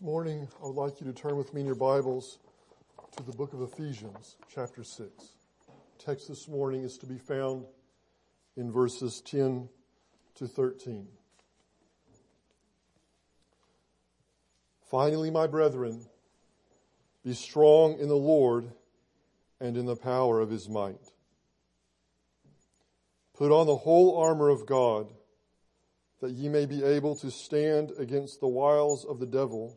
This morning, I would like you to turn with me in your Bibles to the book of Ephesians, chapter 6. text this morning is to be found in verses 10 to 13. Finally, my brethren, be strong in the Lord and in the power of his might. Put on the whole armor of God that ye may be able to stand against the wiles of the devil.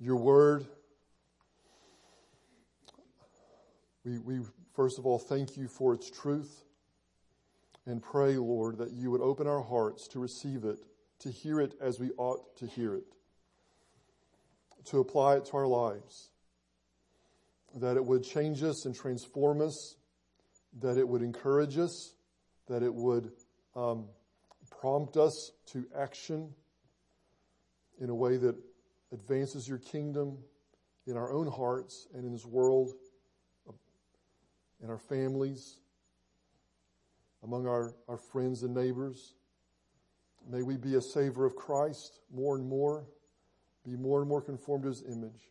your word, we, we first of all thank you for its truth and pray, Lord, that you would open our hearts to receive it, to hear it as we ought to hear it, to apply it to our lives, that it would change us and transform us, that it would encourage us, that it would um, prompt us to action in a way that advances your kingdom in our own hearts and in this world, in our families, among our, our friends and neighbors. May we be a savor of Christ more and more, be more and more conformed to his image.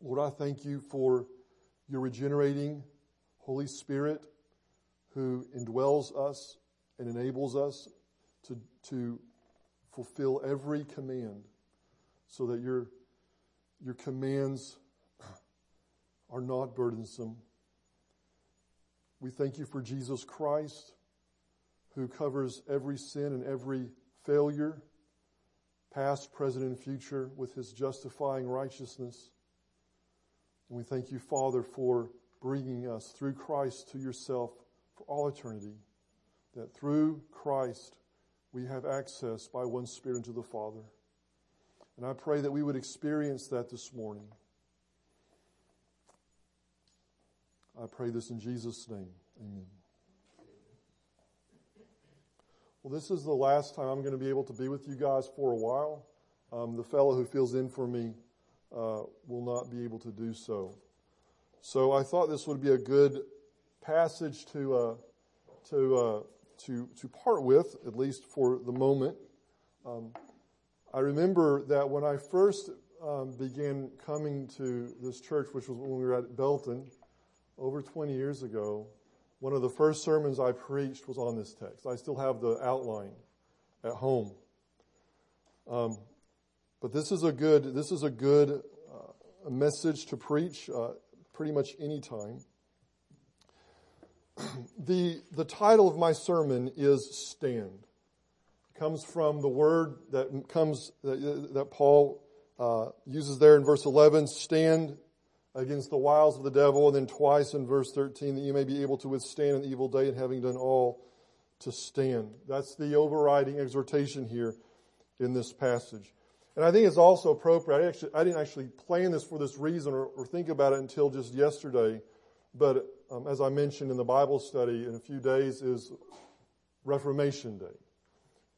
Lord, I thank you for your regenerating Holy Spirit who indwells us and enables us to, to fulfill every command so that your, your commands are not burdensome. We thank you for Jesus Christ who covers every sin and every failure, past, present, and future, with his justifying righteousness. And we thank you, Father, for bringing us through Christ to yourself for all eternity, that through Christ we have access by one Spirit into the Father. And I pray that we would experience that this morning. I pray this in Jesus' name. Amen. Well, this is the last time I'm going to be able to be with you guys for a while. Um, the fellow who fills in for me uh, will not be able to do so. So I thought this would be a good passage to uh, to uh, to, to part with, at least for the moment. Um, I remember that when I first um, began coming to this church, which was when we were at Belton over 20 years ago, one of the first sermons I preached was on this text. I still have the outline at home. Um, but this is a good, this is a good uh, message to preach uh, pretty much any time. the, the title of my sermon is Stand. Comes from the word that comes, that, that Paul uh, uses there in verse 11, stand against the wiles of the devil, and then twice in verse 13, that you may be able to withstand an evil day and having done all to stand. That's the overriding exhortation here in this passage. And I think it's also appropriate. I, actually, I didn't actually plan this for this reason or, or think about it until just yesterday. But um, as I mentioned in the Bible study in a few days, is Reformation Day,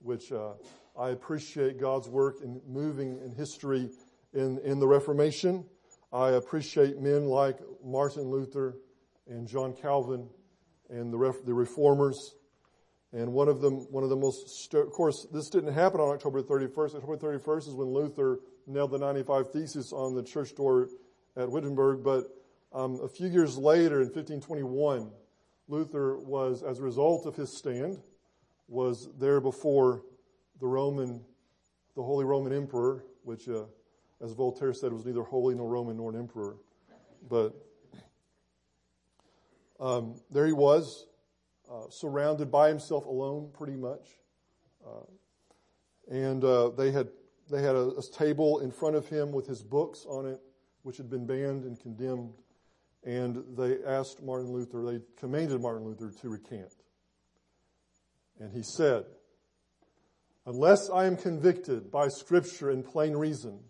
which uh, I appreciate God's work in moving in history in, in the Reformation. I appreciate men like Martin Luther and John Calvin and the, ref, the reformers. And one of them, one of the most, of course, this didn't happen on October 31st. October 31st is when Luther nailed the 95 Theses on the church door at Wittenberg, but um, a few years later, in 1521, Luther was, as a result of his stand, was there before the Roman, the Holy Roman Emperor, which, uh, as Voltaire said, was neither holy nor Roman nor an emperor. But um, there he was, uh, surrounded by himself alone, pretty much. Uh, and uh, they had they had a, a table in front of him with his books on it, which had been banned and condemned and they asked Martin Luther, they commanded Martin Luther to recant. And he said, unless I am convicted by scripture and plain reason,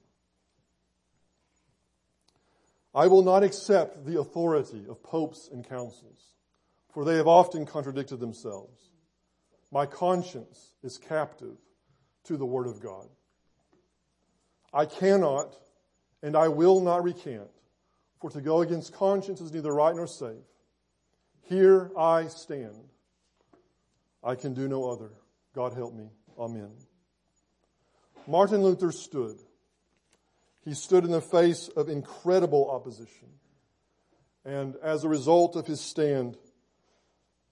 I will not accept the authority of popes and councils, for they have often contradicted themselves. My conscience is captive to the word of God. I cannot and I will not recant, for to go against conscience is neither right nor safe. Here I stand. I can do no other. God help me. Amen. Martin Luther stood. He stood in the face of incredible opposition. And as a result of his stand,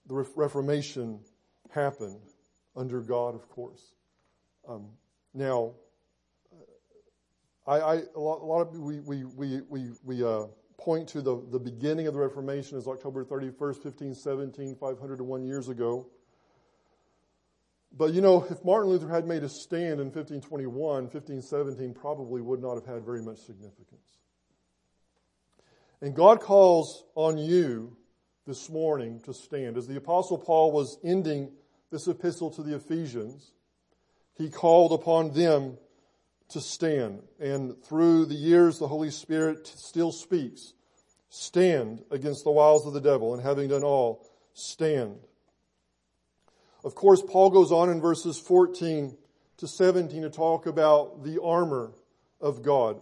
the Reformation happened under God, of course. Um, now, I, I, a lot, of we we we we, we uh, point to the the beginning of the Reformation as October 31st, 1517, 501 years ago. But you know, if Martin Luther had made a stand in 1521, 1517 probably would not have had very much significance. And God calls on you this morning to stand. As the apostle Paul was ending this epistle to the Ephesians, he called upon them to stand. And through the years, the Holy Spirit still speaks. Stand against the wiles of the devil, and having done all, stand. Of course, Paul goes on in verses 14 to 17 to talk about the armor of God,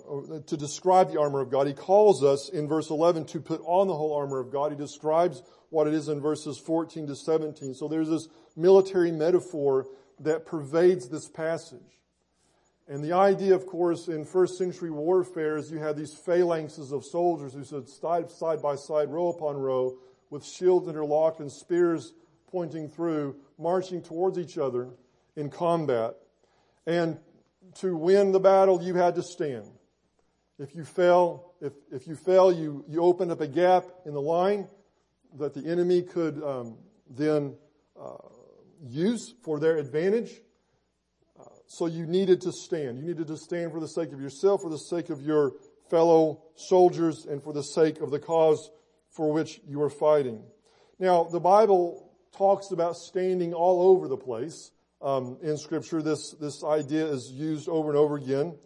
to describe the armor of God. He calls us in verse 11 to put on the whole armor of God. He describes what it is in verses 14 to 17. So there's this military metaphor that pervades this passage. And the idea, of course, in first century warfare is you had these phalanxes of soldiers who stood side by side, row upon row, with shields interlocked and spears pointing through, marching towards each other in combat. And to win the battle, you had to stand. If you fell, if, if you fell, you, you opened up a gap in the line that the enemy could um, then uh, use for their advantage. So you needed to stand. You needed to stand for the sake of yourself, for the sake of your fellow soldiers, and for the sake of the cause for which you were fighting. Now, the Bible talks about standing all over the place um, in Scripture. This this idea is used over and over again.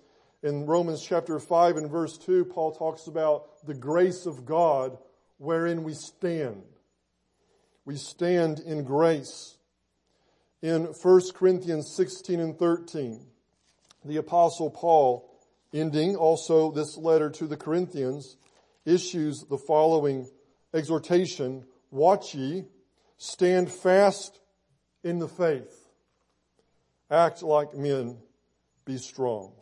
In Romans chapter five and verse two, Paul talks about the grace of God wherein we stand. We stand in grace in 1 Corinthians 16 and 13. The apostle Paul, ending also this letter to the Corinthians, issues the following exhortation, watch ye, stand fast in the faith, act like men, be strong.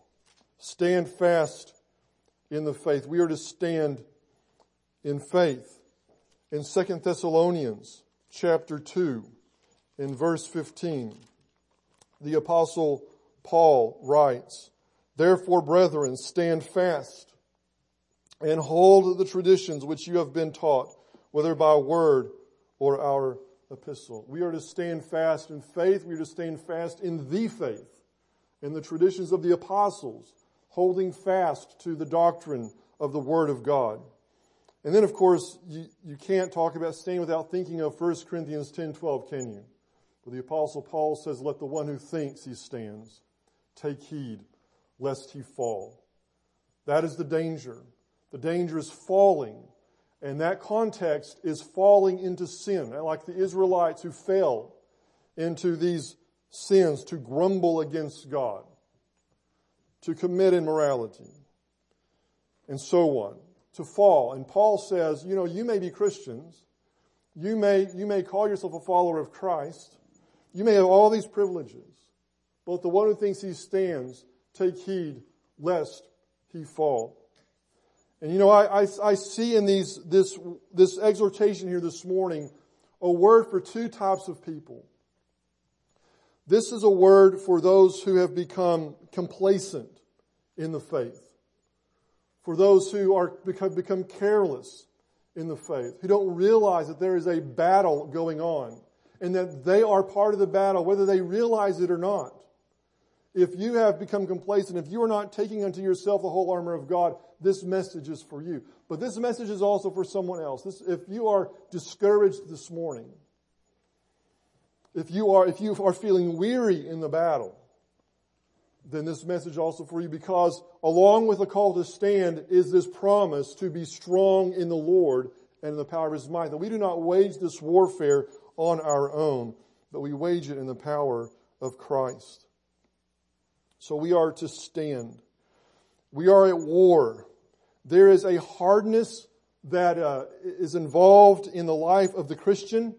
Stand fast in the faith. We are to stand in faith. In 2 Thessalonians chapter 2, in verse 15, the apostle Paul writes, Therefore, brethren, stand fast and hold the traditions which you have been taught, whether by word or our epistle. We are to stand fast in faith. We are to stand fast in the faith, in the traditions of the apostles, holding fast to the doctrine of the Word of God. And then, of course, you, you can't talk about staying without thinking of 1 Corinthians 10 12, can you? But the apostle Paul says, let the one who thinks he stands take heed lest he fall. That is the danger. The danger is falling. And that context is falling into sin, like the Israelites who fell into these sins to grumble against God, to commit immorality, and so on, to fall. And Paul says, you know, you may be Christians. You may, you may call yourself a follower of Christ. You may have all these privileges, but the one who thinks he stands, take heed lest he fall. And you know, I, I, I, see in these, this, this exhortation here this morning a word for two types of people. This is a word for those who have become complacent in the faith. For those who are become, become careless in the faith, who don't realize that there is a battle going on and that they are part of the battle, whether they realize it or not. If you have become complacent, if you are not taking unto yourself the whole armor of God, this message is for you. But this message is also for someone else. This, if you are discouraged this morning, if you are, if you are feeling weary in the battle, then this message also for you because along with the call to stand is this promise to be strong in the Lord and in the power of his might. That we do not wage this warfare on our own, but we wage it in the power of Christ. So we are to stand. We are at war. There is a hardness that uh, is involved in the life of the Christian.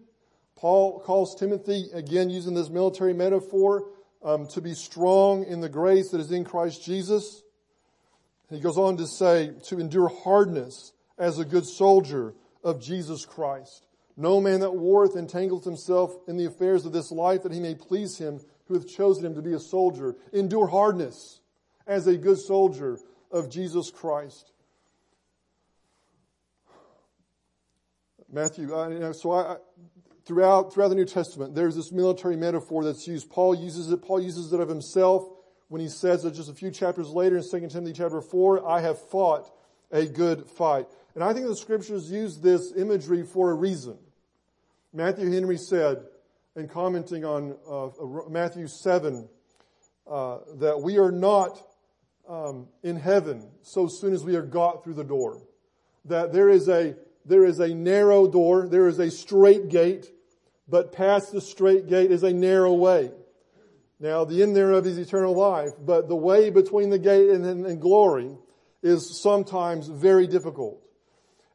Paul calls Timothy, again using this military metaphor, um, to be strong in the grace that is in Christ Jesus. He goes on to say, to endure hardness as a good soldier of Jesus Christ. No man that warreth entangleth himself in the affairs of this life that he may please him who hath chosen him to be a soldier. Endure hardness as a good soldier of Jesus Christ. Matthew, know, so I, throughout, throughout the New Testament, there's this military metaphor that's used. Paul uses it. Paul uses it of himself when he says that just a few chapters later in 2 Timothy chapter 4, I have fought a good fight. And I think the scriptures use this imagery for a reason. Matthew Henry said, in commenting on uh, Matthew 7, uh, that we are not um, in heaven so soon as we are got through the door. That there is a there is a narrow door, there is a strait gate, but past the strait gate is a narrow way. Now, the end thereof is eternal life, but the way between the gate and, and, and glory is sometimes very difficult.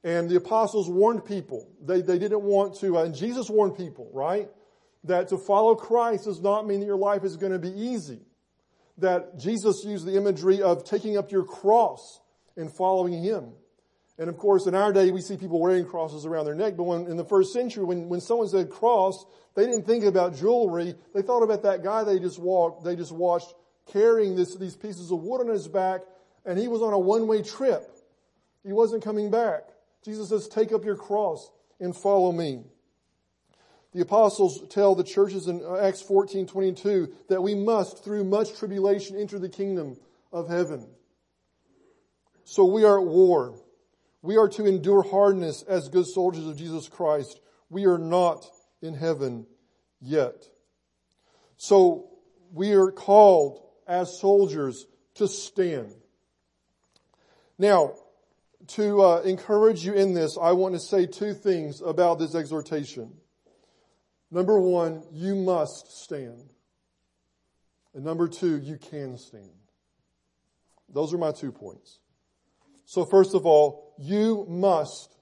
And the apostles warned people. They, they didn't want to, uh, and Jesus warned people, right? That to follow Christ does not mean that your life is going to be easy. That Jesus used the imagery of taking up your cross and following Him. And of course, in our day, we see people wearing crosses around their neck. But when, in the first century, when, when someone said cross, they didn't think about jewelry. They thought about that guy they just walked, they just watched carrying this, these pieces of wood on his back, and he was on a one-way trip. He wasn't coming back. Jesus says, take up your cross and follow me. The apostles tell the churches in Acts 14, 22 that we must, through much tribulation, enter the kingdom of heaven. So we are at war. We are to endure hardness as good soldiers of Jesus Christ. We are not in heaven yet. So we are called as soldiers to stand. Now, to uh, encourage you in this, I want to say two things about this exhortation. Number one, you must stand. And number two, you can stand. Those are my two points. So first of all, you must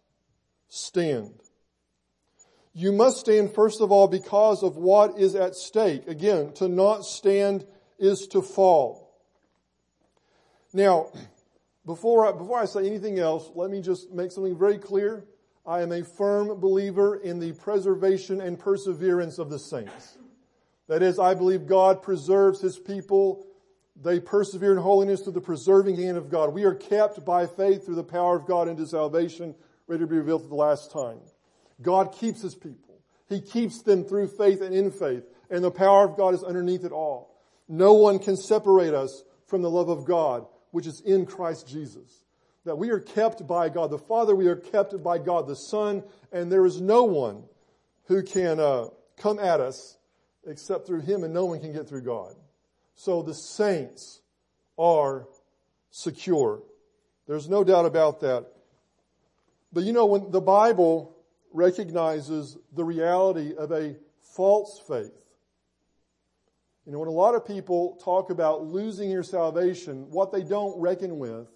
stand. You must stand first of all because of what is at stake. Again, to not stand is to fall. Now, before I, before I say anything else, let me just make something very clear. I am a firm believer in the preservation and perseverance of the saints. That is, I believe God preserves His people they persevere in holiness through the preserving hand of God. We are kept by faith through the power of God into salvation, ready to be revealed at the last time. God keeps His people. He keeps them through faith and in faith, and the power of God is underneath it all. No one can separate us from the love of God, which is in Christ Jesus. That we are kept by God the Father, we are kept by God the Son, and there is no one who can uh, come at us except through Him, and no one can get through God. So the saints are secure. There's no doubt about that. But you know, when the Bible recognizes the reality of a false faith, you know, when a lot of people talk about losing your salvation, what they don't reckon with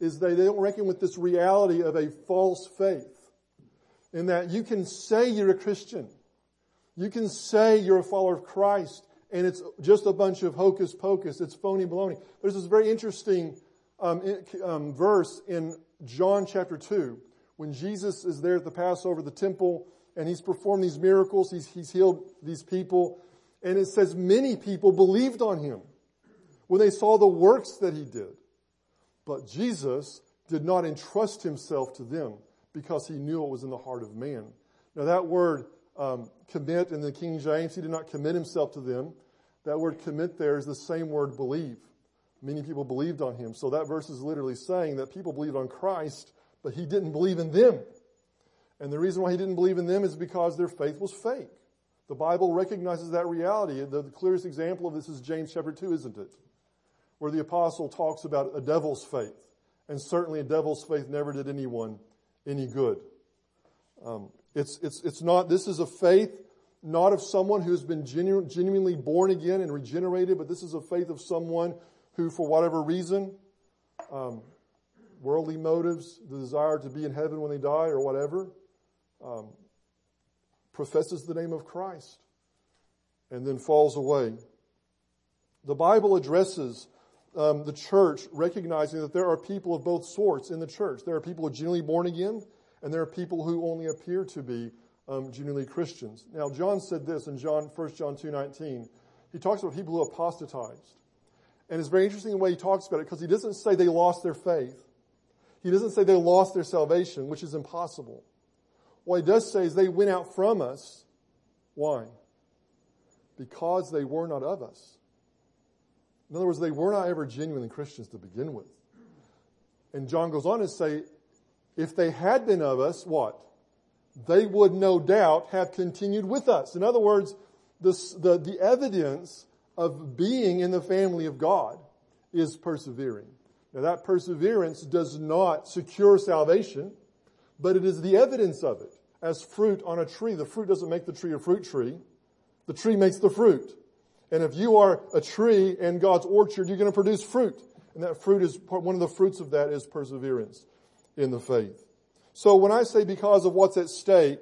is they, they don't reckon with this reality of a false faith. In that you can say you're a Christian. You can say you're a follower of Christ and it's just a bunch of hocus pocus. It's phony baloney. There's this very interesting um, um, verse in John chapter 2 when Jesus is there at the Passover, the temple, and he's performed these miracles. He's, he's healed these people. And it says many people believed on him when they saw the works that he did. But Jesus did not entrust himself to them because he knew it was in the heart of man. Now that word um, commit in the King James. He did not commit himself to them. That word commit there is the same word believe. Many people believed on him. So that verse is literally saying that people believed on Christ, but he didn't believe in them. And the reason why he didn't believe in them is because their faith was fake. The Bible recognizes that reality. The, clearest example of this is James chapter 2, isn't it? Where the apostle talks about a devil's faith. And certainly a devil's faith never did anyone any good. Um, it's, it's, it's not, this is a faith not of someone who's been genu- genuinely born again and regenerated, but this is a faith of someone who, for whatever reason, um, worldly motives, the desire to be in heaven when they die or whatever, um, professes the name of Christ and then falls away. The Bible addresses um, the church recognizing that there are people of both sorts in the church. There are people who are genuinely born again, and there are people who only appear to be um, genuinely Christians. Now, John said this in John, 1 John 2.19. He talks about people who apostatized. And it's very interesting the way he talks about it because he doesn't say they lost their faith. He doesn't say they lost their salvation, which is impossible. What he does say is they went out from us. Why? Because they were not of us. In other words, they were not ever genuinely Christians to begin with. And John goes on to say, if they had been of us, what? They would no doubt have continued with us. In other words, this, the, the evidence of being in the family of God is persevering. Now that perseverance does not secure salvation, but it is the evidence of it. As fruit on a tree, the fruit doesn't make the tree a fruit tree. The tree makes the fruit. And if you are a tree in God's orchard, you're going to produce fruit. And that fruit is, one of the fruits of that is perseverance in the faith. So when I say because of what's at stake,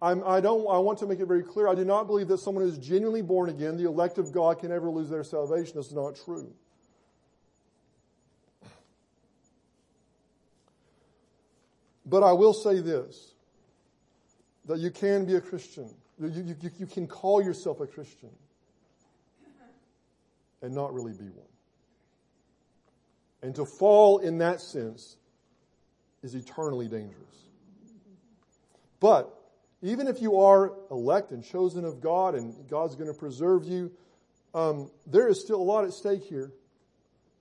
I'm, I don't, I want to make it very clear. I do not believe that someone who's genuinely born again, the elect of God, can ever lose their salvation. That's not true. But I will say this, that you can be a Christian. You, you, you can call yourself a Christian and not really be one. And to fall in that sense is eternally dangerous. But even if you are elect and chosen of God and God's going to preserve you, um, there is still a lot at stake here.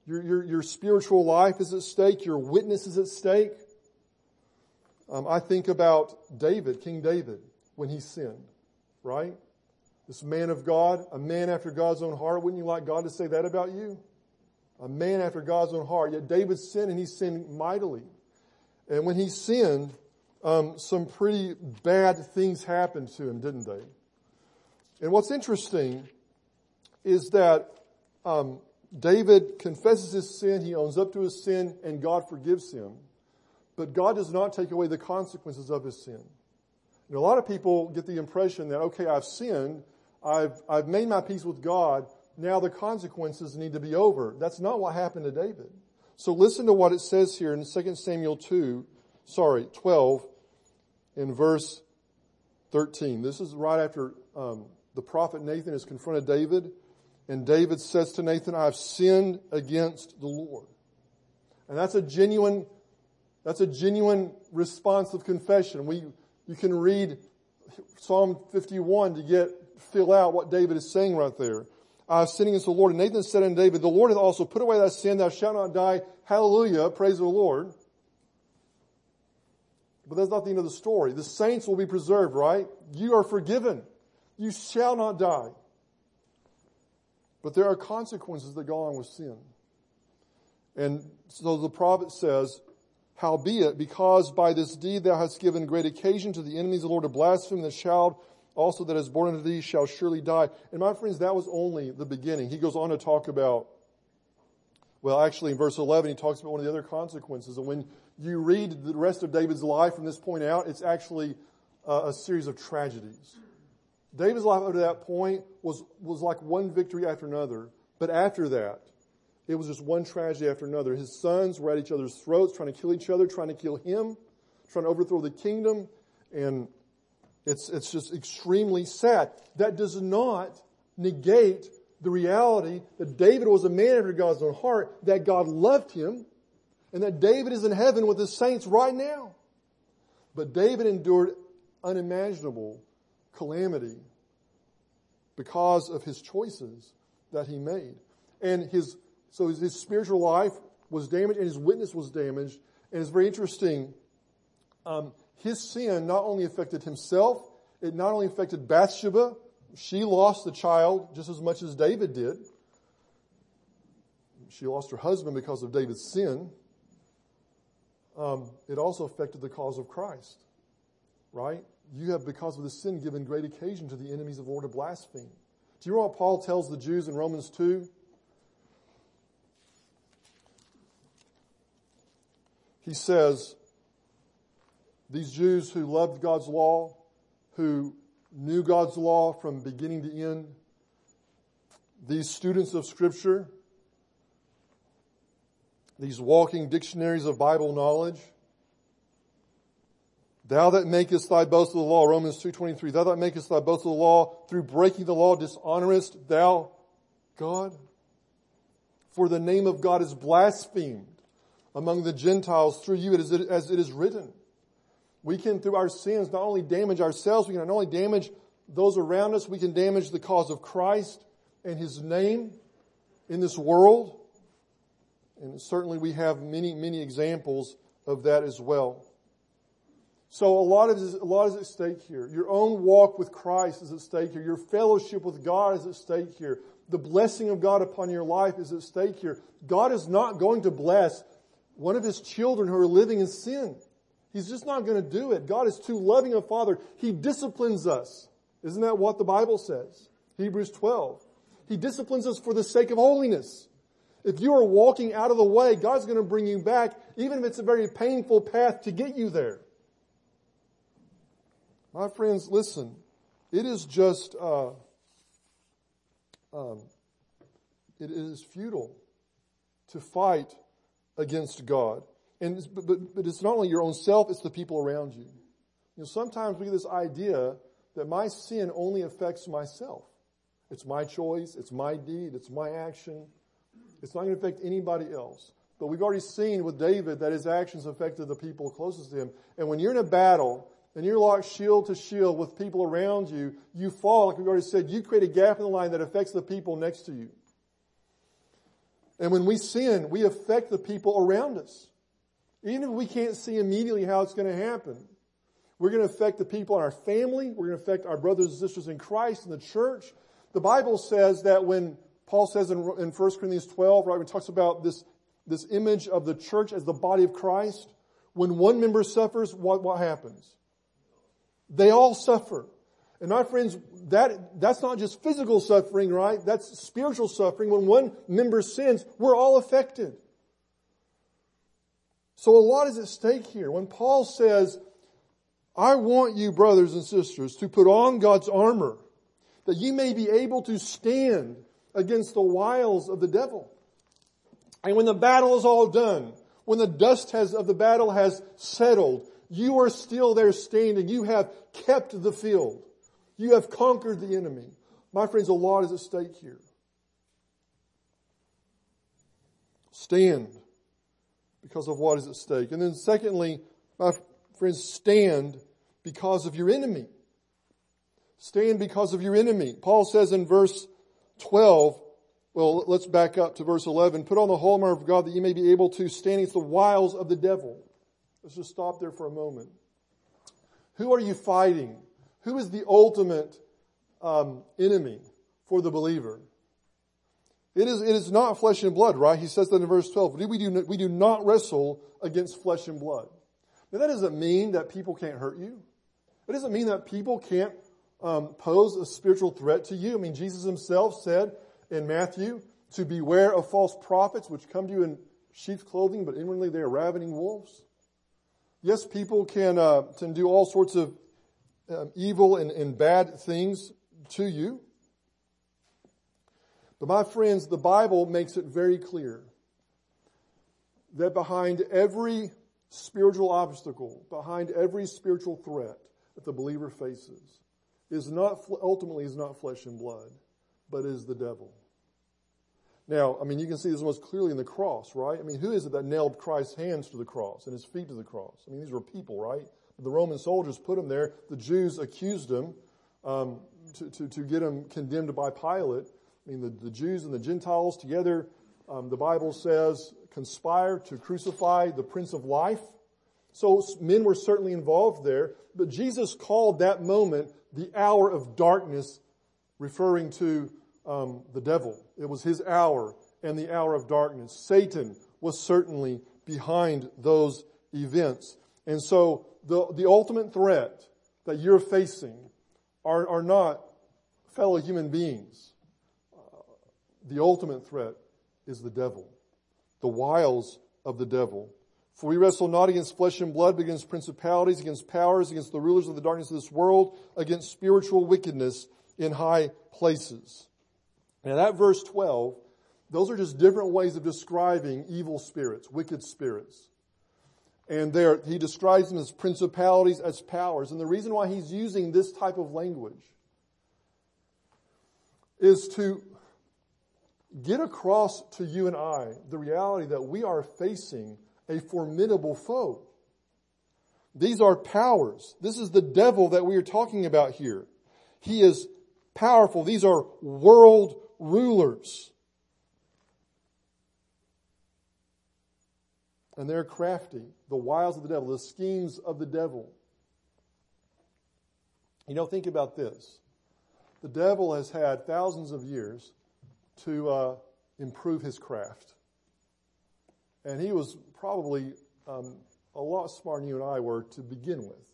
Your, your, your spiritual life is at stake. Your witness is at stake. Um, I think about David, King David, when he sinned, right? This man of God, a man after God's own heart. Wouldn't you like God to say that about you? A man after God's own heart. Yet David sinned and he sinned mightily. And when he sinned, um, some pretty bad things happened to him, didn't they? And what's interesting is that um, David confesses his sin, he owns up to his sin, and God forgives him. But God does not take away the consequences of his sin. And a lot of people get the impression that, okay, I've sinned, I've, I've made my peace with God, now the consequences need to be over. That's not what happened to David. So listen to what it says here in 2 Samuel 2, sorry, 12, in verse 13. This is right after um, the prophet Nathan has confronted David, and David says to Nathan, I have sinned against the Lord. And that's a genuine, that's a genuine response of confession. We, you can read Psalm 51 to get, fill out what David is saying right there. I have sinned against the Lord. And Nathan said unto David, the Lord hath also put away thy sin. Thou shalt not die. Hallelujah. Praise the Lord. But that's not the end of the story. The saints will be preserved, right? You are forgiven. You shall not die. But there are consequences that go along with sin. And so the prophet says, Howbeit, because by this deed thou hast given great occasion to the enemies of the Lord to blaspheme, the child also that is born unto thee shall surely die. And my friends, that was only the beginning. He goes on to talk about, well, actually in verse 11, he talks about one of the other consequences. And when you read the rest of David's life from this point out, it's actually a, a series of tragedies. David's life up to that point was, was like one victory after another. But after that, it was just one tragedy after another. His sons were at each other's throats, trying to kill each other, trying to kill him, trying to overthrow the kingdom. And it's, it's just extremely sad. That does not negate the reality that David was a man after God's own heart, that God loved him, and that David is in heaven with the saints right now. But David endured unimaginable calamity because of his choices that he made. And his, so his, his spiritual life was damaged and his witness was damaged. And it's very interesting. Um, his sin not only affected himself, it not only affected Bathsheba, she lost the child just as much as David did. she lost her husband because of David's sin, um, it also affected the cause of Christ, right? You have, because of the sin, given great occasion to the enemies of the Lord to blaspheme. Do you know what Paul tells the Jews in Romans 2? He says, these Jews who loved God's law, who knew God's law from beginning to end, these students of Scripture, these walking dictionaries of Bible knowledge, Thou that makest thy boast of the law, Romans 2.23, Thou that makest thy boast of the law, through breaking the law dishonorest thou God? For the name of God is blasphemed among the Gentiles through you as it is written. We can, through our sins, not only damage ourselves, we can not only damage those around us, we can damage the cause of Christ and His name in this world. And certainly we have many, many examples of that as well. So a lot of a lot is at stake here. Your own walk with Christ is at stake here. Your fellowship with God is at stake here. The blessing of God upon your life is at stake here. God is not going to bless one of His children who are living in sin. He's just not going to do it. God is too loving a father. He disciplines us. Isn't that what the Bible says? Hebrews 12. He disciplines us for the sake of holiness. If you are walking out of the way, God's going to bring you back, even if it's a very painful path to get you there. My friends, listen. It is just, uh, um, it is futile to fight against God. And but, but, but it's not only your own self, it's the people around you. You know, sometimes we get this idea that my sin only affects myself. It's my choice, it's my deed, it's my action. It's not going to affect anybody else. But we've already seen with David that his actions affected the people closest to him. And when you're in a battle and you're locked shield to shield with people around you, you fall, like we've already said, you create a gap in the line that affects the people next to you. And when we sin, we affect the people around us. Even if we can't see immediately how it's going to happen. We're going to affect the people in our family. We're going to affect our brothers and sisters in Christ in the church. The Bible says that when Paul says in, in 1 Corinthians 12, right, when he talks about this, this image of the church as the body of Christ, when one member suffers, what, what happens? They all suffer. And my friends, that, that's not just physical suffering, right? That's spiritual suffering. When one member sins, we're all affected. So a lot is at stake here. When Paul says, I want you, brothers and sisters, to put on God's armor, that ye may be able to stand against the wiles of the devil. And when the battle is all done, when the dust has, of the battle has settled, you are still there standing. You have kept the field. You have conquered the enemy. My friends, a lot is at stake here. Stand because of what is at stake. And then secondly, my friends, stand because of your enemy. Stand because of your enemy. Paul says in verse 12, well, let's back up to verse 11. Put on the whole armor of God that you may be able to stand against the wiles of the devil. Let's just stop there for a moment. Who are you fighting? Who is the ultimate um, enemy for the believer? It is, it is not flesh and blood, right? He says that in verse 12. We do, we do not wrestle against flesh and blood. Now that doesn't mean that people can't hurt you. It doesn't mean that people can't um, pose a spiritual threat to you. I mean, Jesus himself said in Matthew to beware of false prophets which come to you in sheep's clothing, but inwardly they are ravening wolves. Yes, people can, uh, can do all sorts of um, evil and, and bad things to you. But my friends, the Bible makes it very clear that behind every spiritual obstacle, behind every spiritual threat that the believer faces, is not, ultimately is not flesh and blood, but is the devil. Now, I mean, you can see this most clearly in the cross, right? I mean, who is it that nailed Christ's hands to the cross and his feet to the cross? I mean, these were people, right? The Roman soldiers put him there. The Jews accused him um, to, to, to, get him condemned by Pilate. I mean, the, the Jews and the Gentiles together, um, the Bible says, conspire to crucify the Prince of Life. So men were certainly involved there, but Jesus called that moment the hour of darkness, referring to um, the devil. It was his hour. and the hour of darkness. Satan was certainly behind those events. And so the, the ultimate threat that you're facing are, are not fellow human beings. The ultimate threat is the devil, the wiles of the devil. For we wrestle not against flesh and blood, but against principalities, against powers, against the rulers of the darkness of this world, against spiritual wickedness in high places. Now that verse 12, those are just different ways of describing evil spirits, wicked spirits. And there, he describes them as principalities, as powers. And the reason why he's using this type of language is to get across to you and I the reality that we are facing a formidable foe. These are powers. This is the devil that we are talking about here. He is powerful. These are world rulers. And they're crafty. The wiles of the devil, the schemes of the devil. You know, think about this. The devil has had thousands of years to uh, improve his craft. And he was probably um, a lot smarter than you and I were to begin with,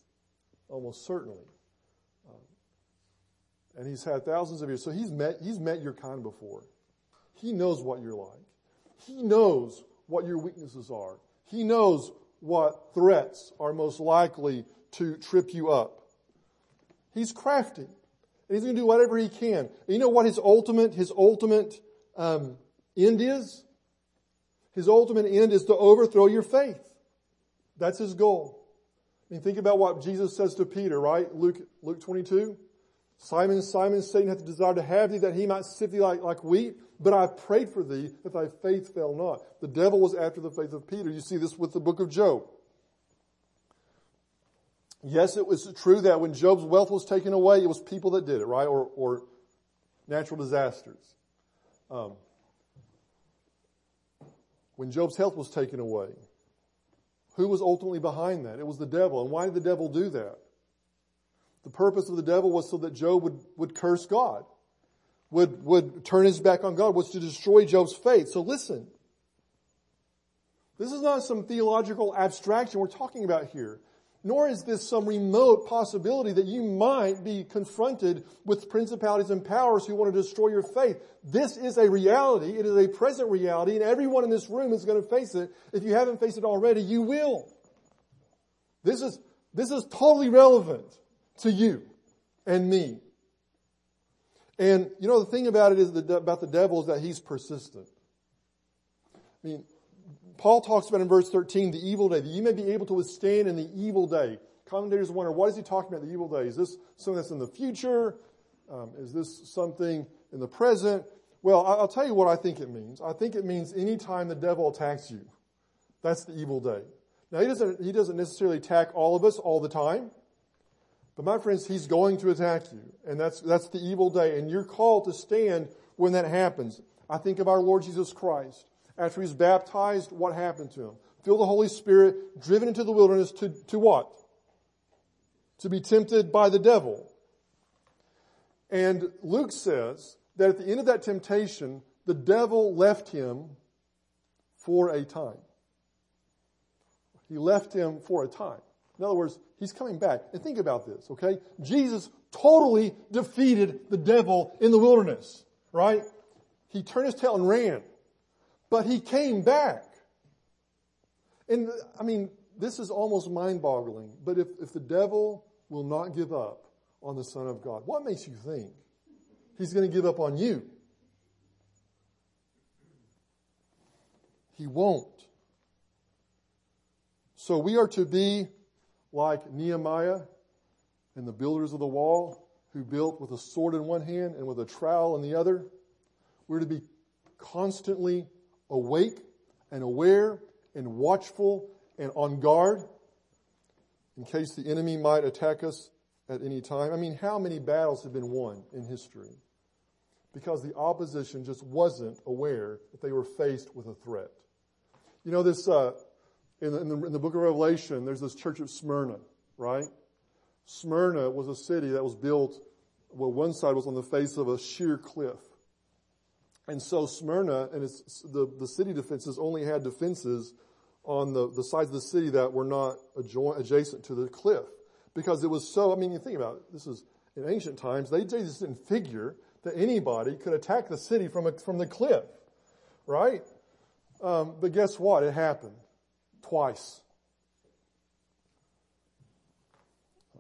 almost certainly. Um, and he's had thousands of years. So he's met, he's met your kind before. He knows what you're like. He knows what your weaknesses are. He knows what threats are most likely to trip you up. He's crafty. And he's going to do whatever he can. You know what his ultimate, his ultimate um, end is? His ultimate end is to overthrow your faith. That's his goal. I mean, think about what Jesus says to Peter, right? Luke, Luke 22. Simon, Simon, Satan hath desired to have thee that he might sift thee like, like wheat, but I prayed for thee that thy faith fail not. The devil was after the faith of Peter. You see this with the book of Job. Yes, it was true that when Job's wealth was taken away, it was people that did it, right? Or, or natural disasters. Um, when Job's health was taken away. Who was ultimately behind that? It was the devil. And why did the devil do that? The purpose of the devil was so that Job would, would curse God, would, would turn his back on God, was to destroy Job's faith. So listen. This is not some theological abstraction we're talking about here nor is this some remote possibility that you might be confronted with principalities and powers who want to destroy your faith. This is a reality. It is a present reality and everyone in this room is going to face it. If you haven't faced it already, you will. This is, this is totally relevant to you and me. And you know, the thing about it is that, about the devil is that he's persistent. I mean, Paul talks about in verse 13 the evil day, that you may be able to withstand in the evil day. Commentators wonder, what is he talking about the evil day? Is this something that's in the future? Um, is this something in the present? Well, I'll tell you what I think it means. I think it means any time the devil attacks you. That's the evil day. Now, he doesn't, he doesn't necessarily attack all of us all the time. But my friends, he's going to attack you. And that's, that's the evil day. And you're called to stand when that happens. I think of our Lord Jesus Christ after he's baptized, what happened to him? Filled the Holy Spirit, driven into the wilderness to, to what? To be tempted by the devil. And Luke says that at the end of that temptation, the devil left him for a time. He left him for a time. In other words, he's coming back. And think about this, okay? Jesus totally defeated the devil in the wilderness, right? He turned his tail and ran. But he came back. And I mean, this is almost mind boggling. But if, if the devil will not give up on the Son of God, what makes you think he's going to give up on you? He won't. So we are to be like Nehemiah and the builders of the wall who built with a sword in one hand and with a trowel in the other. We're to be constantly awake and aware and watchful and on guard in case the enemy might attack us at any time. I mean, how many battles have been won in history? Because the opposition just wasn't aware that they were faced with a threat. You know, this, uh, in, the, in, the, in the book of Revelation, there's this church of Smyrna, right? Smyrna was a city that was built, well, one side was on the face of a sheer cliff. And so Smyrna and its, the, the city defenses only had defenses on the, the sides of the city that were not adjoint, adjacent to the cliff. Because it was so, I mean, you think about it, this is in ancient times, they just didn't figure that anybody could attack the city from, a, from the cliff, right? Um, but guess what? It happened twice.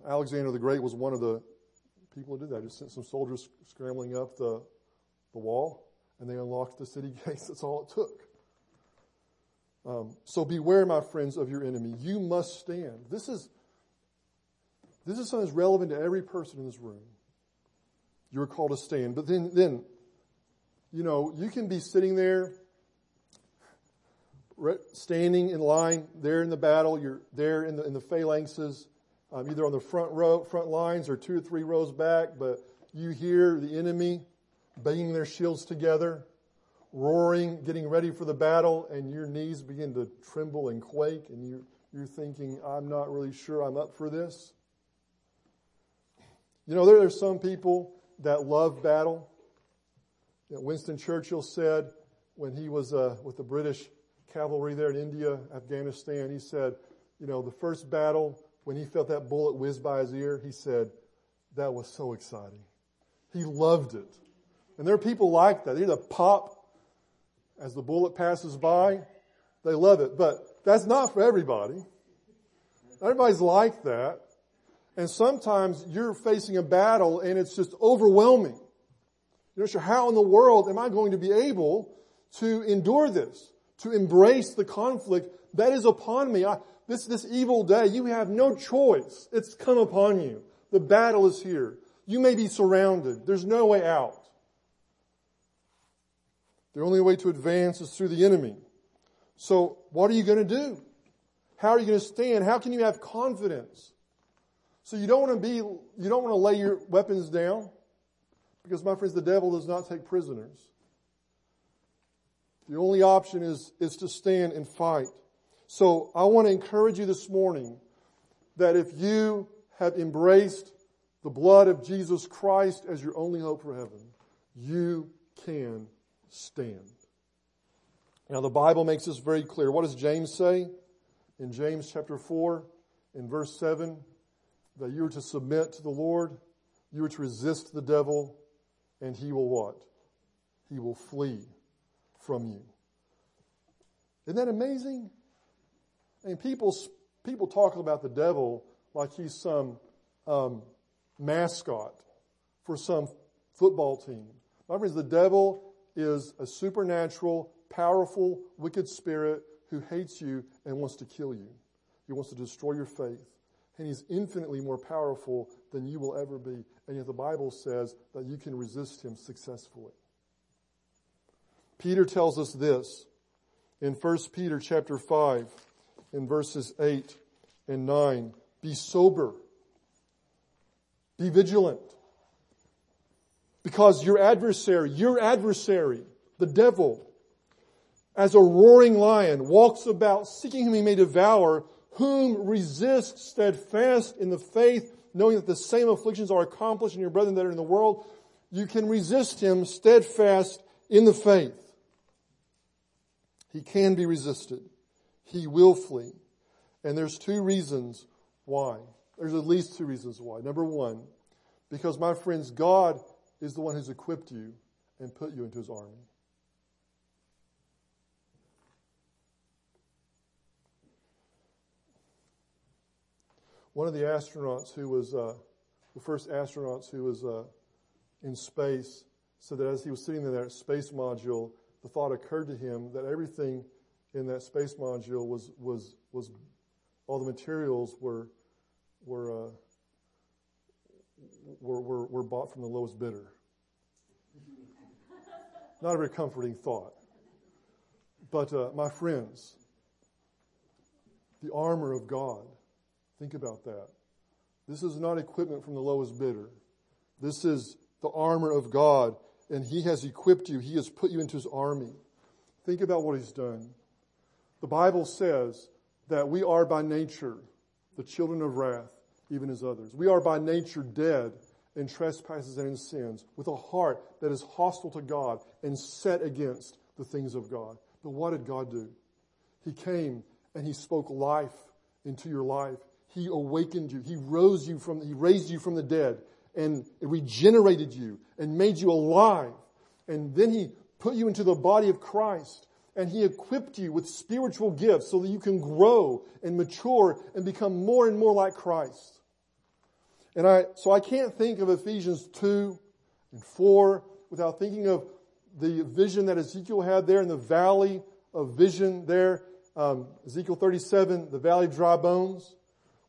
Alexander the Great was one of the people who did that. Just sent some soldiers scrambling up the, the wall, and they unlocked the city gates. That's all it took. Um, so beware, my friends, of your enemy. You must stand. This is this is something that's relevant to every person in this room. You're called to stand. But then, then, you know, you can be sitting there, standing in line, there in the battle. You're there in the in the phalanxes, um, either on the front row, front lines, or two or three rows back. But you hear the enemy banging their shields together roaring, getting ready for the battle, and your knees begin to tremble and quake, and you, you're thinking, I'm not really sure I'm up for this. You know, there are some people that love battle. You know, Winston Churchill said when he was uh, with the British cavalry there in India, Afghanistan, he said, you know, the first battle, when he felt that bullet whiz by his ear, he said, that was so exciting. He loved it. And there are people like that. They either pop as the bullet passes by, they love it. But that's not for everybody. Everybody's like that. And sometimes you're facing a battle and it's just overwhelming. You're not sure how in the world am I going to be able to endure this, to embrace the conflict that is upon me. I, this, this evil day, you have no choice. It's come upon you. The battle is here. You may be surrounded. There's no way out. The only way to advance is through the enemy. So what are you going to do? How are you going to stand? How can you have confidence? So you don't want to be, you don't want to lay your weapons down because my friends, the devil does not take prisoners. The only option is, is to stand and fight. So I want to encourage you this morning that if you have embraced the blood of Jesus Christ as your only hope for heaven, you can stand. Now the Bible makes this very clear. What does James say? In James chapter 4, in verse 7, that you are to submit to the Lord, you are to resist the devil, and he will what? He will flee from you. Isn't that amazing? And people, people talk about the devil like he's some um, mascot for some football team. My friends, the devil is a supernatural, powerful, wicked spirit who hates you and wants to kill you. He wants to destroy your faith. And he's infinitely more powerful than you will ever be. And yet the Bible says that you can resist him successfully. Peter tells us this in 1 Peter chapter 5 in verses 8 and 9. Be sober. Be vigilant. Because your adversary, your adversary, the devil, as a roaring lion, walks about seeking whom he may devour, whom resist steadfast in the faith, knowing that the same afflictions are accomplished in your brethren that are in the world. You can resist him steadfast in the faith. He can be resisted. He will flee. And there's two reasons why. There's at least two reasons why. Number one, because my friends, God is the one who's equipped you and put you into his army. One of the astronauts who was, uh, the first astronauts who was uh, in space, said that as he was sitting in that space module, the thought occurred to him that everything in that space module was, was, was all the materials were, were, uh, were, were, were bought from the lowest bidder. Not a very comforting thought. But uh, my friends, the armor of God, think about that. This is not equipment from the lowest bidder. This is the armor of God, and He has equipped you. He has put you into His army. Think about what He's done. The Bible says that we are by nature the children of wrath even as others. We are by nature dead in trespasses and in sins, with a heart that is hostile to God and set against the things of God. But what did God do? He came and He spoke life into your life. He awakened you. He rose you from, He raised you from the dead and regenerated you and made you alive. And then He put you into the body of Christ and He equipped you with spiritual gifts so that you can grow and mature and become more and more like Christ. And I, so I can't think of Ephesians 2 and 4 without thinking of the vision that Ezekiel had there in the valley of vision there. Um, Ezekiel 37, the valley of dry bones,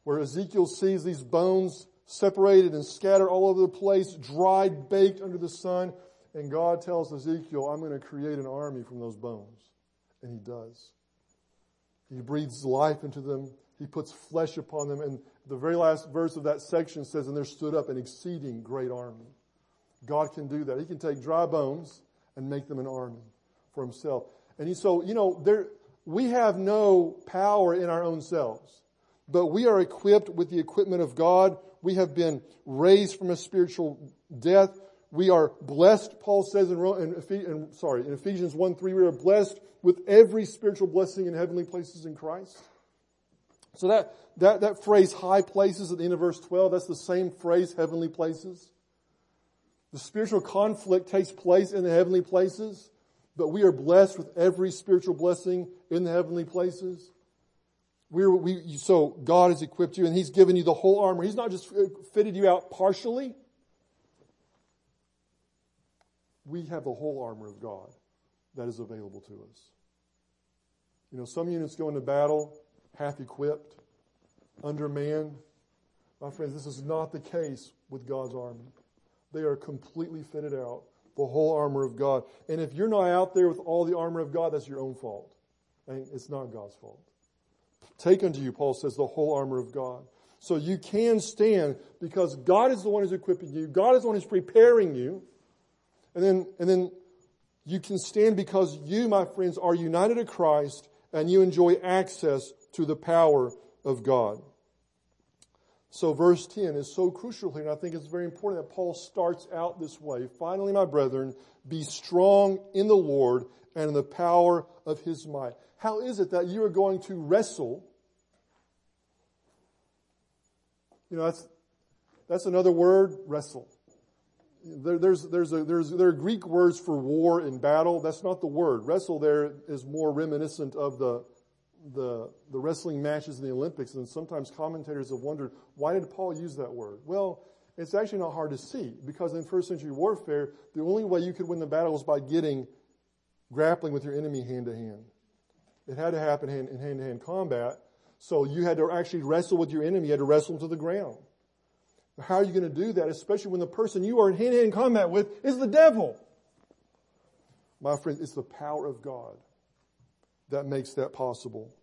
where Ezekiel sees these bones separated and scattered all over the place, dried, baked under the sun. And God tells Ezekiel, I'm going to create an army from those bones. And he does. He breathes life into them. He puts flesh upon them. And the very last verse of that section says, and there stood up an exceeding great army. God can do that. He can take dry bones and make them an army for himself. And he, so, you know, there, we have no power in our own selves, but we are equipped with the equipment of God. We have been raised from a spiritual death. We are blessed, Paul says in, in, sorry, in Ephesians 1 3, we are blessed with every spiritual blessing in heavenly places in Christ. So that, that, that phrase high places at the end of verse 12, that's the same phrase heavenly places. The spiritual conflict takes place in the heavenly places, but we are blessed with every spiritual blessing in the heavenly places. We're, we, so God has equipped you and He's given you the whole armor. He's not just fitted you out partially. We have the whole armor of God that is available to us. You know, some units go into battle half equipped, undermanned. My friends, this is not the case with God's army. They are completely fitted out, the whole armor of God. And if you're not out there with all the armor of God, that's your own fault. And it's not God's fault. Take unto you, Paul says, the whole armor of God. So you can stand because God is the one who's equipping you. God is the one who's preparing you. And then, and then you can stand because you, my friends, are united to Christ and you enjoy access to the power of God. So verse 10 is so crucial here, and I think it's very important that Paul starts out this way. Finally, my brethren, be strong in the Lord and in the power of his might. How is it that you are going to wrestle? You know, that's, that's another word, wrestle. There, there's, there's a, there's, there are Greek words for war and battle. That's not the word. Wrestle there is more reminiscent of the, the, the wrestling matches in the Olympics, and sometimes commentators have wondered, why did Paul use that word? Well, it's actually not hard to see, because in first century warfare, the only way you could win the battle was by getting, grappling with your enemy hand to hand. It had to happen in hand to hand combat, so you had to actually wrestle with your enemy, you had to wrestle to the ground. How are you going to do that, especially when the person you are in hand to hand combat with is the devil? My friend, it's the power of God that makes that possible.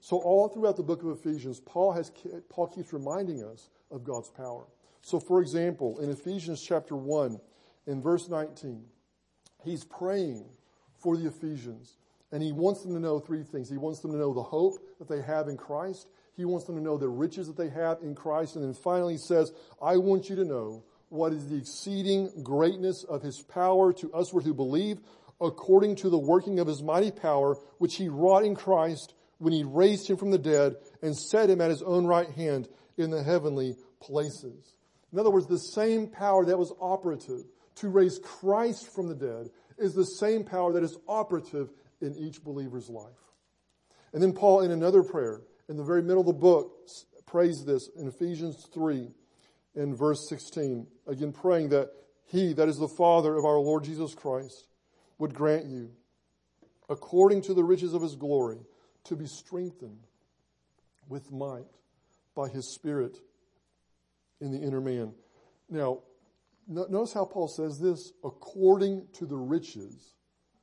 So all throughout the book of Ephesians, Paul has, Paul keeps reminding us of God's power. So for example, in Ephesians chapter 1, in verse 19, he's praying for the Ephesians and he wants them to know three things. He wants them to know the hope that they have in Christ. He wants them to know the riches that they have in Christ. And then finally he says, I want you to know what is the exceeding greatness of his power to us who believe according to the working of his mighty power, which he wrought in Christ when he raised him from the dead and set him at his own right hand in the heavenly places. In other words, the same power that was operative to raise Christ from the dead is the same power that is operative in each believer's life. And then Paul, in another prayer, in the very middle of the book, prays this in Ephesians 3 in verse 16, again praying that he, that is the Father of our Lord Jesus Christ, would grant you, according to the riches of his glory, to be strengthened with might by his Spirit in the inner man. Now, notice how Paul says this according to the riches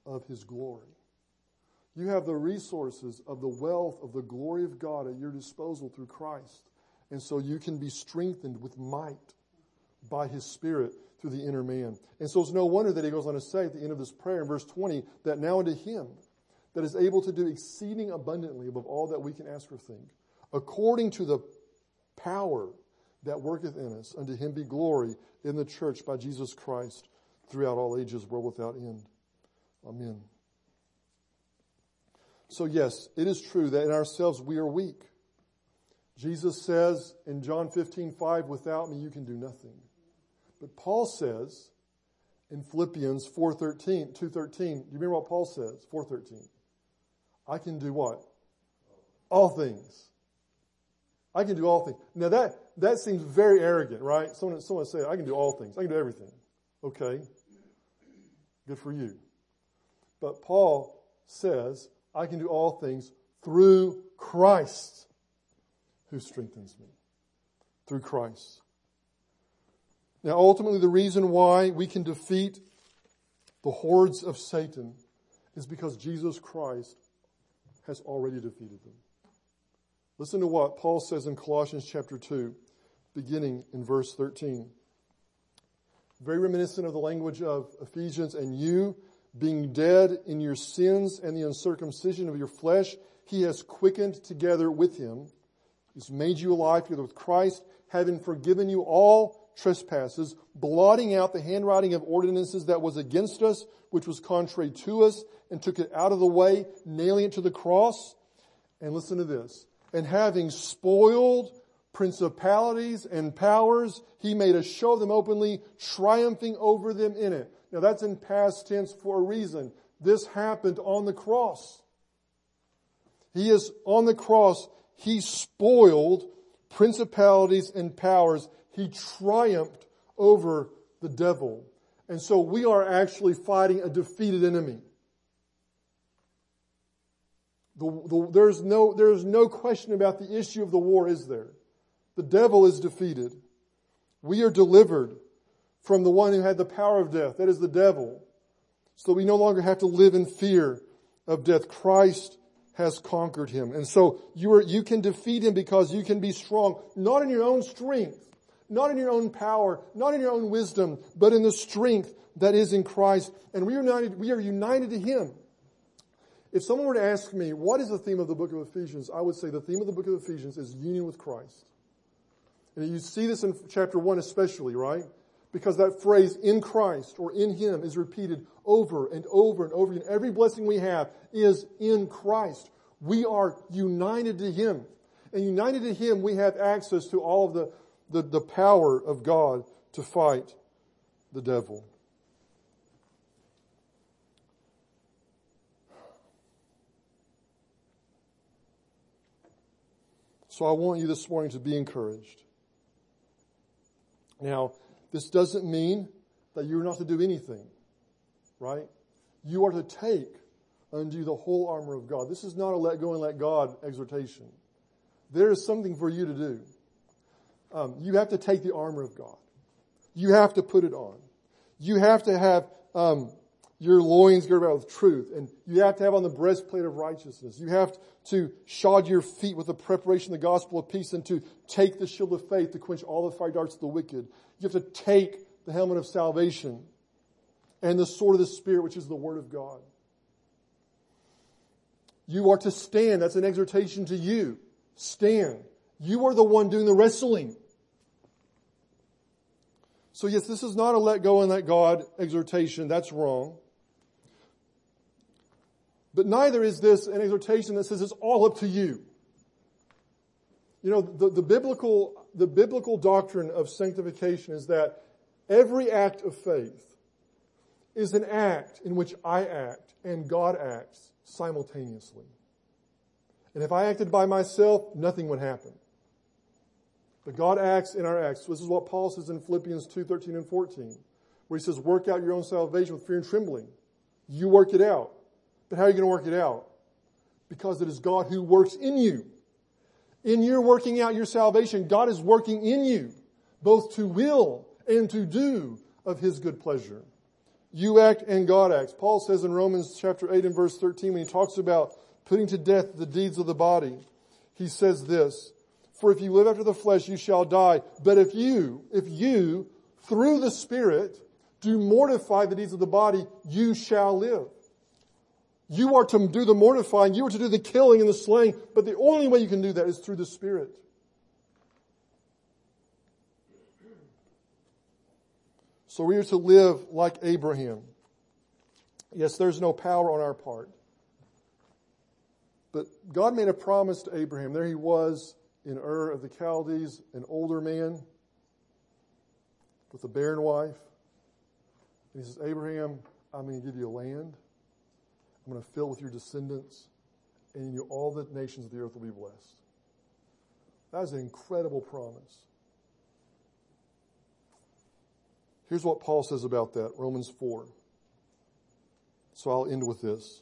of his glory. You have the resources of the wealth of the glory of God at your disposal through Christ. And so you can be strengthened with might by his Spirit the inner man. And so it's no wonder that he goes on to say at the end of this prayer in verse 20 that now unto him that is able to do exceeding abundantly above all that we can ask or think, according to the power that worketh in us. Unto him be glory in the church by Jesus Christ throughout all ages, world without end. Amen. So yes, it is true that in ourselves we are weak. Jesus says in John 15, 5, without me you can do nothing. But Paul says in Philippians 4.13, 2.13, do you remember what Paul says? 4.13. I can do what? All things. I can do all things. Now that, that seems very arrogant, right? Someone, someone say, I can do all things. I can do everything. Okay. Good for you. But Paul says, I can do all things through Christ who strengthens me. Through Christ. Now, ultimately, the reason why we can defeat the hordes of Satan is because Jesus Christ has already defeated them. Listen to what Paul says in Colossians chapter 2, beginning in verse 13. Very reminiscent of the language of Ephesians, and you, being dead in your sins and the uncircumcision of your flesh, he has quickened together with him. He's made you alive together with Christ, having forgiven you all trespasses, blotting out the handwriting of ordinances that was against us, which was contrary to us, and took it out of the way, nailing it to the cross. And listen to this. And having spoiled principalities and powers, he made a show of them openly, triumphing over them in it. Now that's in past tense for a reason. This happened on the cross. He is on the cross. He spoiled principalities and powers. He triumphed over the devil. And so we are actually fighting a defeated enemy. The, the, there's, no, there's no question about the issue of the war, is there? The devil is defeated. We are delivered from the one who had the power of death, that is the devil. So we no longer have to live in fear of death. Christ has conquered him. And so you are, you can defeat him because you can be strong, not in your own strength, not in your own power, not in your own wisdom, but in the strength that is in Christ. And we are united, we are united to him. If someone were to ask me, what is the theme of the book of Ephesians? I would say the theme of the book of Ephesians is union with Christ. And you see this in chapter one especially, right? Because that phrase in Christ or in Him is repeated over and over and over again. Every blessing we have is in Christ. We are united to Him. And united to Him, we have access to all of the, the, the power of God to fight the devil. So I want you this morning to be encouraged. Now, this doesn't mean that you're not to do anything, right? You are to take unto the whole armor of God. This is not a let go and let God exhortation. There is something for you to do. Um, you have to take the armor of God. You have to put it on. You have to have um, your loins girded about with truth, and you have to have on the breastplate of righteousness. You have to shod your feet with the preparation of the gospel of peace, and to take the shield of faith to quench all the fire darts of the wicked. You have to take the helmet of salvation and the sword of the Spirit, which is the Word of God. You are to stand. That's an exhortation to you. Stand. You are the one doing the wrestling. So yes, this is not a let go and let God exhortation. That's wrong. But neither is this an exhortation that says it's all up to you. You know, the, the biblical, the biblical doctrine of sanctification is that every act of faith is an act in which I act and God acts simultaneously. And if I acted by myself, nothing would happen. But God acts in our acts. This is what Paul says in Philippians 2, 13 and 14, where he says, work out your own salvation with fear and trembling. You work it out. But how are you going to work it out? Because it is God who works in you. In your working out your salvation, God is working in you, both to will and to do of His good pleasure. You act and God acts. Paul says in Romans chapter 8 and verse 13 when he talks about putting to death the deeds of the body, he says this, for if you live after the flesh, you shall die. But if you, if you, through the Spirit, do mortify the deeds of the body, you shall live. You are to do the mortifying, you are to do the killing and the slaying, but the only way you can do that is through the Spirit. So we are to live like Abraham. Yes, there's no power on our part. But God made a promise to Abraham. There he was in Ur of the Chaldees, an older man with a barren wife. And he says, Abraham, I'm going to give you a land. I'm going to fill with your descendants, and you, all the nations of the earth will be blessed. That is an incredible promise. Here's what Paul says about that Romans 4. So I'll end with this.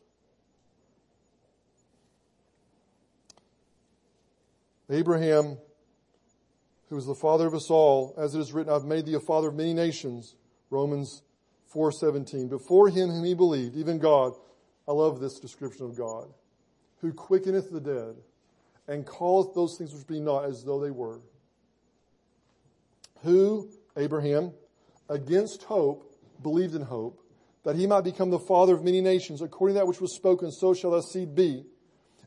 Abraham, who is the father of us all, as it is written, I've made thee a father of many nations. Romans 4:17. Before him whom he believed, even God, I love this description of God, who quickeneth the dead and calleth those things which be not as though they were. Who, Abraham, against hope, believed in hope, that he might become the father of many nations, according to that which was spoken, so shall thy seed be.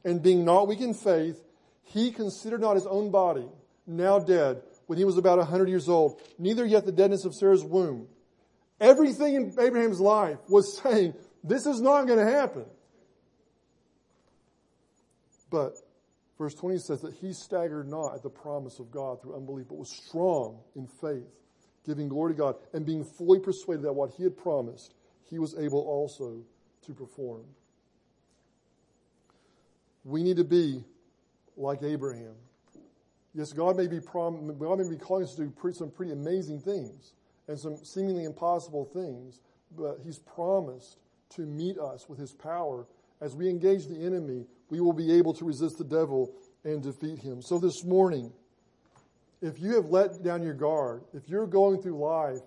And being not weak in faith, he considered not his own body, now dead, when he was about a hundred years old, neither yet the deadness of Sarah's womb. Everything in Abraham's life was saying, this is not going to happen. But verse 20 says that he staggered not at the promise of God through unbelief, but was strong in faith, giving glory to God, and being fully persuaded that what he had promised, he was able also to perform. We need to be like Abraham. Yes, God may be, prom- God may be calling us to do some pretty amazing things and some seemingly impossible things, but He's promised to meet us with His power. As we engage the enemy, we will be able to resist the devil and defeat him. So this morning, if you have let down your guard, if you're going through life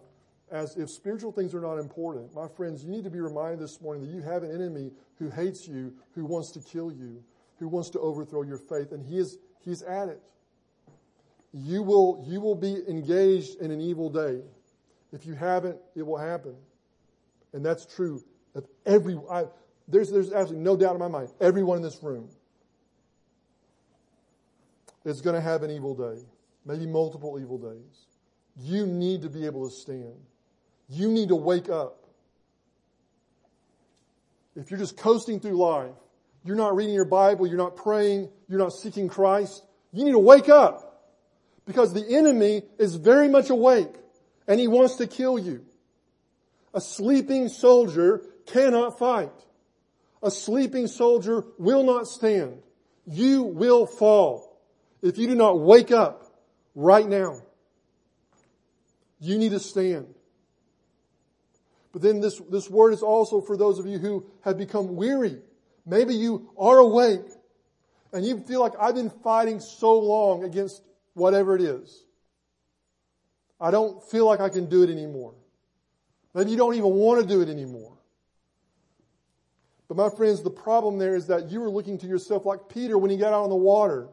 as if spiritual things are not important, my friends, you need to be reminded this morning that you have an enemy who hates you, who wants to kill you, who wants to overthrow your faith, and he is, he's at it. You will, you will be engaged in an evil day. If you haven't, it will happen. And that's true of every, I, there's, there's absolutely no doubt in my mind, everyone in this room is going to have an evil day, maybe multiple evil days. You need to be able to stand. You need to wake up. If you're just coasting through life, you're not reading your Bible, you're not praying, you're not seeking Christ, you need to wake up. Because the enemy is very much awake and he wants to kill you. A sleeping soldier cannot fight. A sleeping soldier will not stand. You will fall if you do not wake up right now. You need to stand. But then this, this word is also for those of you who have become weary. Maybe you are awake and you feel like I've been fighting so long against whatever it is. I don't feel like I can do it anymore. Maybe you don't even want to do it anymore. But my friends, the problem there is that you are looking to yourself like Peter when he got out on the water.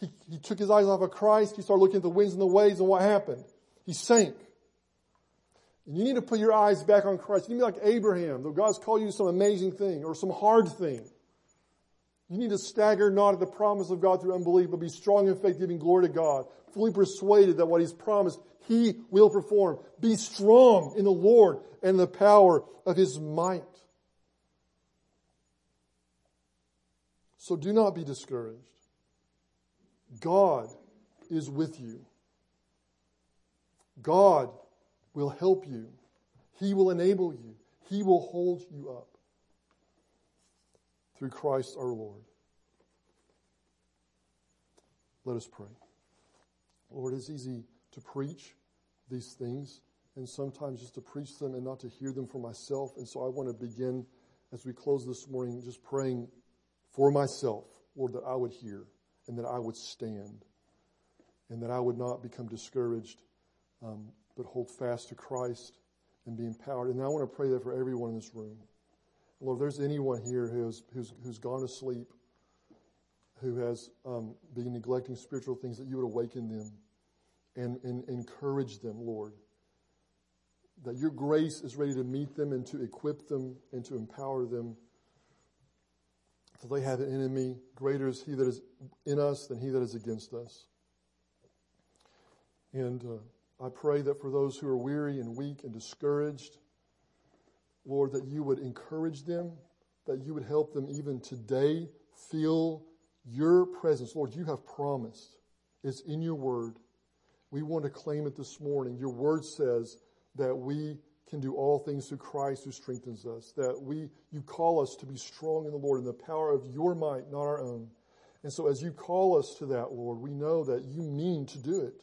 He, he took his eyes off of Christ. He started looking at the winds and the waves and what happened? He sank. And you need to put your eyes back on Christ. You need to be like Abraham, though God's called you to some amazing thing or some hard thing. You need to stagger not at the promise of God through unbelief, but be strong in faith, giving glory to God, fully persuaded that what He's promised, He will perform. Be strong in the Lord and the power of His might. So do not be discouraged. God is with you. God will help you. He will enable you. He will hold you up through Christ our Lord. Let us pray. Lord, it's easy to preach these things and sometimes just to preach them and not to hear them for myself. And so I want to begin as we close this morning just praying for myself, Lord, that I would hear and that I would stand and that I would not become discouraged, um, but hold fast to Christ and be empowered. And I want to pray that for everyone in this room. Lord, if there's anyone here who's, who's, who's gone to sleep, who has um, been neglecting spiritual things, that you would awaken them and, and encourage them, Lord. That your grace is ready to meet them and to equip them and to empower them. So they have an enemy. Greater is he that is in us than he that is against us. And uh, I pray that for those who are weary and weak and discouraged, Lord, that you would encourage them, that you would help them even today feel your presence. Lord, you have promised. It's in your word. We want to claim it this morning. Your word says that we can do all things through Christ who strengthens us, that we, you call us to be strong in the Lord in the power of your might, not our own. And so as you call us to that, Lord, we know that you mean to do it.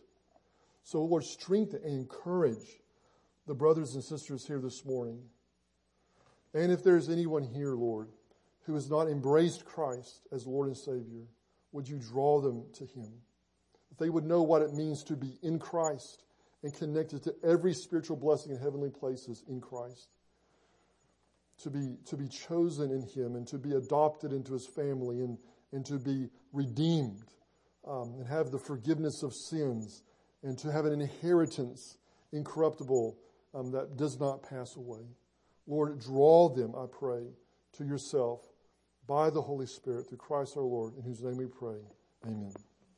So Lord, strengthen and encourage the brothers and sisters here this morning. And if there's anyone here, Lord, who has not embraced Christ as Lord and Savior, would you draw them to Him? That they would know what it means to be in Christ and connected to every spiritual blessing in heavenly places in Christ. To be, to be chosen in Him and to be adopted into His family and, and to be redeemed um, and have the forgiveness of sins and to have an inheritance incorruptible um, that does not pass away. Lord, draw them, I pray, to yourself by the Holy Spirit through Christ our Lord, in whose name we pray. Amen.